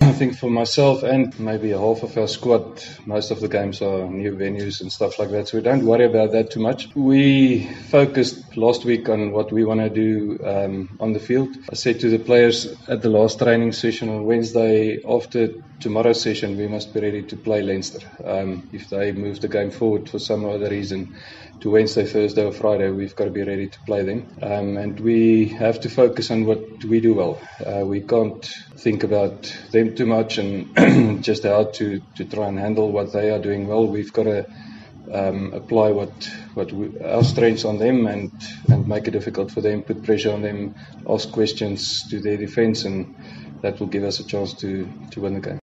I think for myself and maybe half of our squad, most of the games are new venues and stuff like that. So we don't worry about that too much. We focused last week on what we want to do um, on the field. I said to the players at the last training session on Wednesday, after tomorrow's session, we must be ready to play Leinster. Um, if they move the game forward for some other reason to Wednesday, Thursday, or Friday, we've got to be ready to play them. Um, and we have to focus on what we do well. Uh, we can't think about them too much and just how to, to try and handle what they are doing well. We've got to um, apply what what we, our strengths on them and and make it difficult for them, put pressure on them, ask questions to their defence, and that will give us a chance to to win the game.